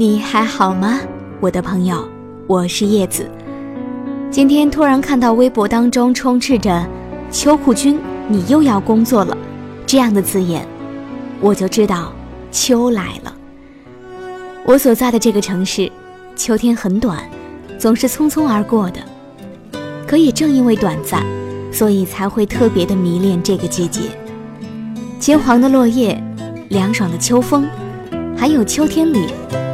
你还好吗，我的朋友？我是叶子。今天突然看到微博当中充斥着“秋裤君，你又要工作了”这样的字眼，我就知道秋来了。我所在的这个城市，秋天很短，总是匆匆而过的。可也正因为短暂，所以才会特别的迷恋这个季节。金黄的落叶，凉爽的秋风，还有秋天里。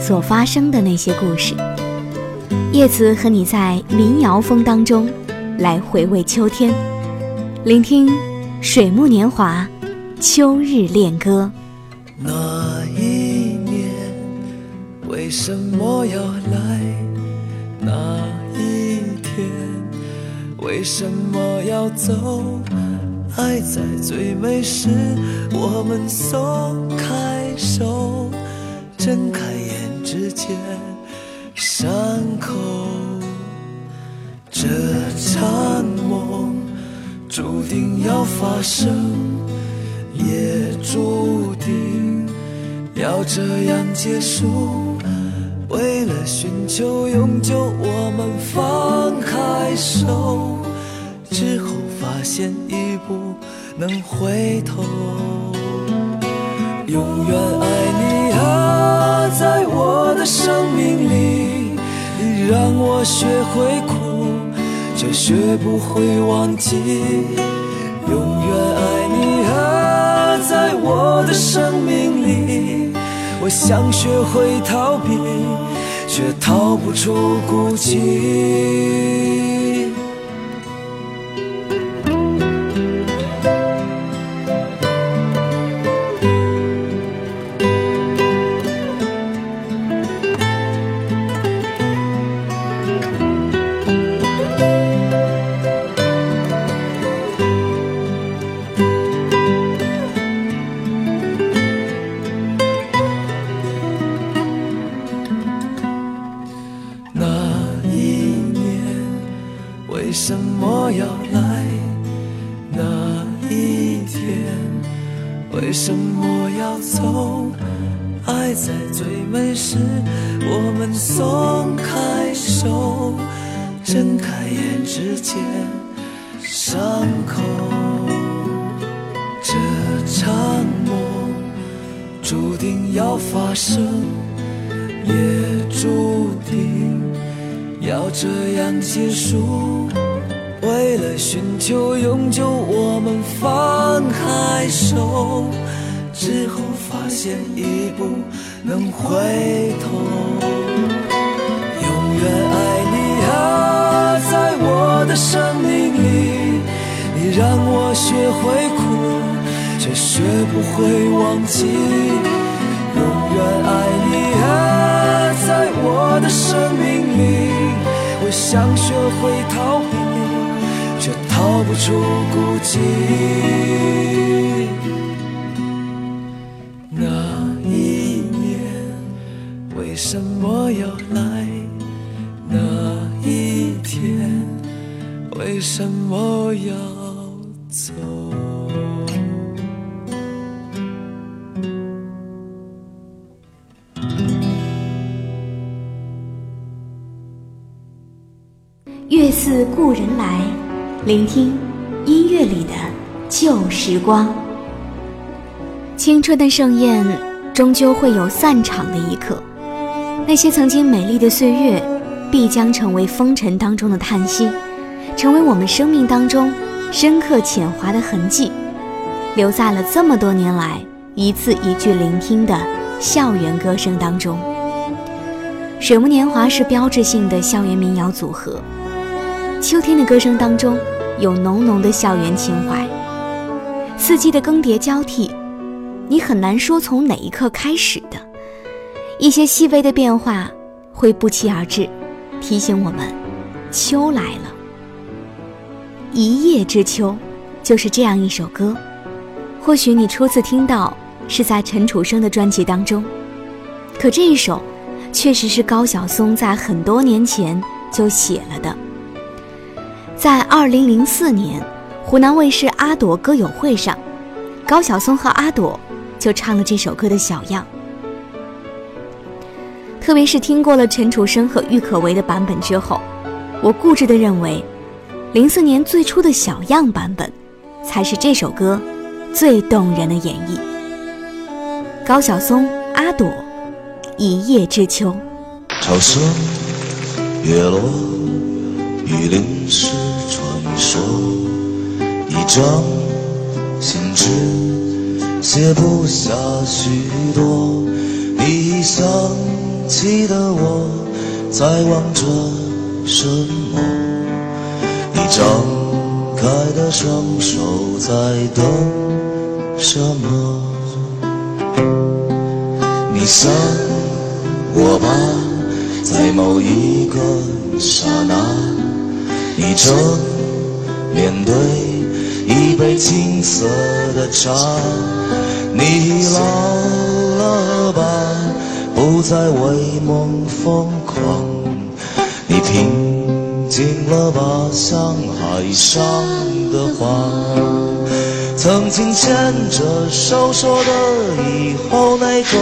所发生的那些故事，叶子和你在民谣风当中来回味秋天，聆听水木年华，秋日恋歌。那一年为什么要来？那一天为什么要走？爱在最美时，我们松开手，睁开眼。之间，伤口，这场梦注定要发生，也注定要这样结束。为了寻求永久，我们放开手，之后发现已不能回头。永远爱你啊，在我的生命里，你让我学会哭，却学不会忘记。永远爱你啊，在我的生命里，我想学会逃避，却逃不出孤寂。为什么要走？爱在最美时，我们松开手，睁开眼之间，伤口。这场梦注定要发生，也注定要这样结束。为了寻求永久，我们放开手，之后发现已不能回头。永远爱你啊，在我的生命里，你让我学会哭，却学不会忘记。永远爱你啊，在我的生命里，我想学会逃避。却逃不出孤寂。那一年为什么要来？那一天为什么要走？月似故人来。聆听音乐里的旧时光，青春的盛宴终究会有散场的一刻。那些曾经美丽的岁月，必将成为风尘当中的叹息，成为我们生命当中深刻浅滑的痕迹，留在了这么多年来一字一句聆听的校园歌声当中。水木年华是标志性的校园民谣组合。秋天的歌声当中，有浓浓的校园情怀。四季的更迭交替，你很难说从哪一刻开始的。一些细微的变化会不期而至，提醒我们，秋来了。一叶知秋，就是这样一首歌。或许你初次听到是在陈楚生的专辑当中，可这一首，确实是高晓松在很多年前就写了的。在二零零四年，湖南卫视阿朵歌友会上，高晓松和阿朵就唱了这首歌的小样。特别是听过了陈楚生和郁可唯的版本之后，我固执地认为，零四年最初的小样版本，才是这首歌最动人的演绎。高晓松、阿朵，《一叶知秋》。潮声月落，雨淋湿说，一张信纸写不下许多。你想起的我，在望着什么？你张开的双手，在等什么？你想我吧？在某一个刹那，你正面对一杯青涩的茶。你老了吧，不再为梦疯狂。你平静了吧，像海上的花。曾经牵着手说的以后那个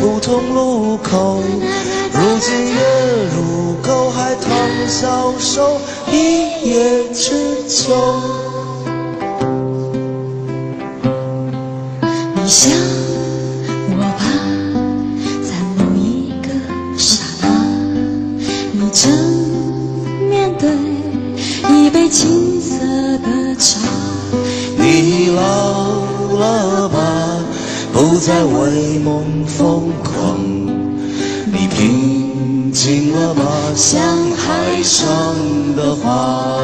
普通路口。如今月如钩，还淌消瘦，一叶知秋。你想我吧，在某一个刹那，你正面对一杯青涩的茶。你老了吧，不再为梦疯狂。你平静了吗？像海上的花。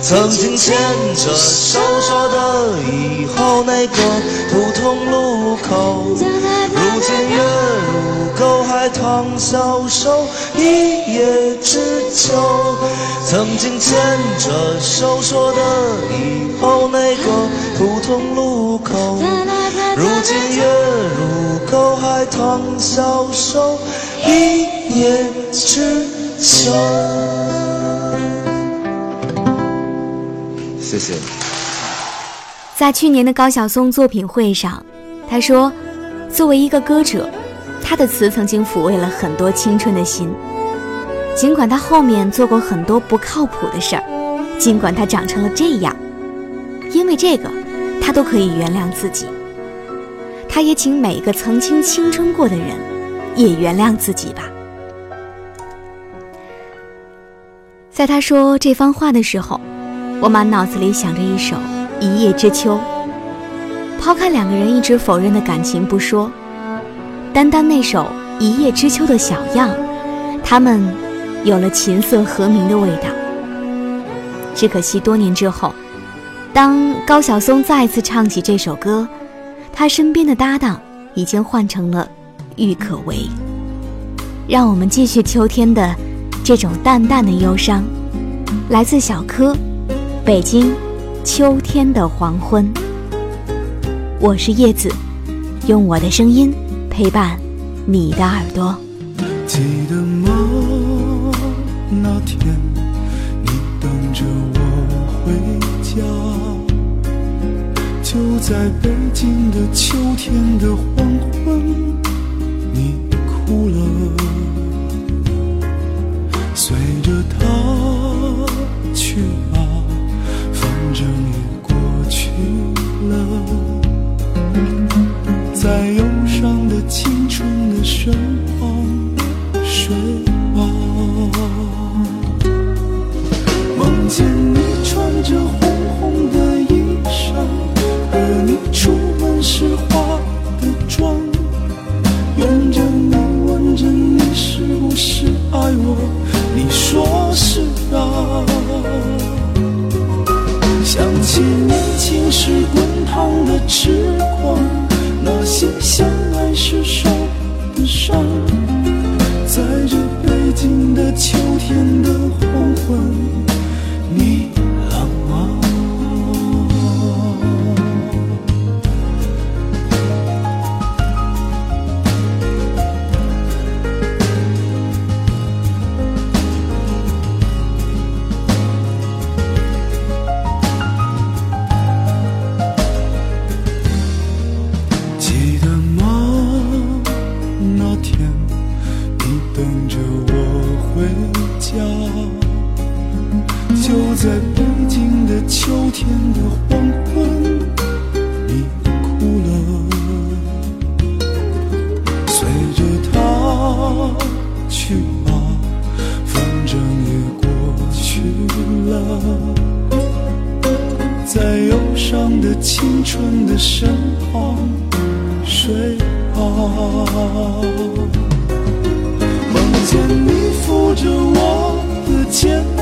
曾经牵着手说的以后那个普通路口，如今月如钩，还淌消瘦，一叶知秋。曾经牵着手说的以后那个普通路口，如今月如钩，海棠消瘦。一叶知秋。谢谢。在去年的高晓松作品会上，他说：“作为一个歌者，他的词曾经抚慰了很多青春的心。尽管他后面做过很多不靠谱的事儿，尽管他长成了这样，因为这个，他都可以原谅自己。他也请每一个曾经青春过的人。”也原谅自己吧。在他说这番话的时候，我满脑子里想着一首《一叶知秋》。抛开两个人一直否认的感情不说，单单那首《一叶知秋》的小样，他们有了琴瑟和鸣的味道。只可惜多年之后，当高晓松再次唱起这首歌，他身边的搭档已经换成了。郁可唯，让我们继续秋天的这种淡淡的忧伤。来自小柯，北京，秋天的黄昏。我是叶子，用我的声音陪伴你的耳朵。记得吗？那天你等着我回家，就在北京的秋天的黄昏。你哭了，痴等着我回家。就在北京的秋天的黄昏，你哭了，随着他去吧，反正也过去了。在忧伤的青春的身旁睡吧。见你扶着我的肩膀。